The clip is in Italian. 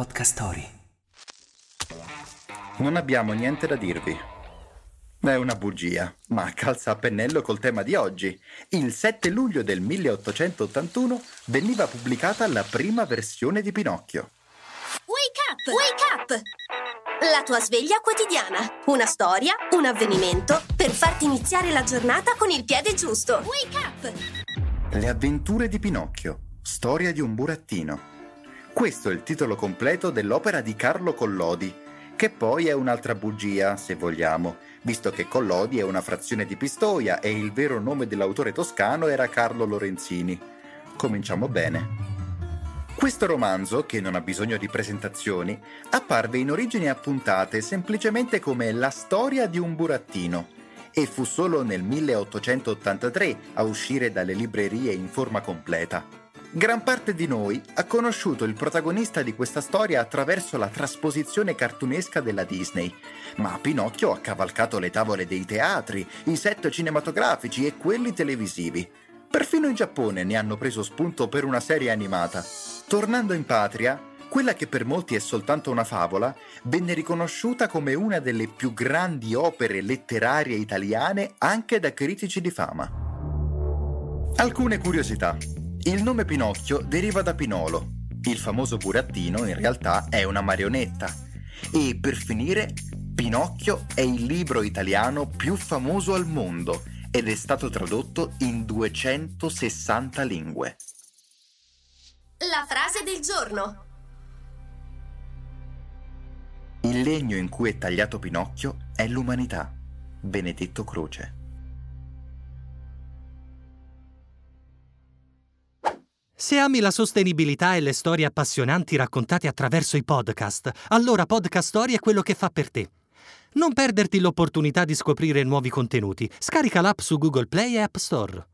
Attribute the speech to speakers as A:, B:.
A: Podcast Story.
B: Non abbiamo niente da dirvi. È una bugia, ma calza a pennello col tema di oggi. Il 7 luglio del 1881 veniva pubblicata la prima versione di Pinocchio.
C: Wake up! Wake up! La tua sveglia quotidiana. Una storia, un avvenimento per farti iniziare la giornata con il piede giusto. Wake up!
B: Le avventure di Pinocchio. Storia di un burattino. Questo è il titolo completo dell'opera di Carlo Collodi, che poi è un'altra bugia, se vogliamo, visto che Collodi è una frazione di Pistoia e il vero nome dell'autore toscano era Carlo Lorenzini. Cominciamo bene. Questo romanzo, che non ha bisogno di presentazioni, apparve in origine a puntate semplicemente come La storia di un burattino e fu solo nel 1883 a uscire dalle librerie in forma completa. Gran parte di noi ha conosciuto il protagonista di questa storia attraverso la trasposizione cartunesca della Disney, ma Pinocchio ha cavalcato le tavole dei teatri, i set cinematografici e quelli televisivi. Perfino in Giappone ne hanno preso spunto per una serie animata. Tornando in patria, quella che per molti è soltanto una favola, venne riconosciuta come una delle più grandi opere letterarie italiane anche da critici di fama. Alcune curiosità. Il nome Pinocchio deriva da Pinolo. Il famoso burattino in realtà è una marionetta. E per finire, Pinocchio è il libro italiano più famoso al mondo ed è stato tradotto in 260 lingue.
C: La frase del giorno.
B: Il legno in cui è tagliato Pinocchio è l'umanità. Benedetto Croce.
D: Se ami la sostenibilità e le storie appassionanti raccontate attraverso i podcast, allora Podcast Story è quello che fa per te. Non perderti l'opportunità di scoprire nuovi contenuti. Scarica l'app su Google Play e App Store.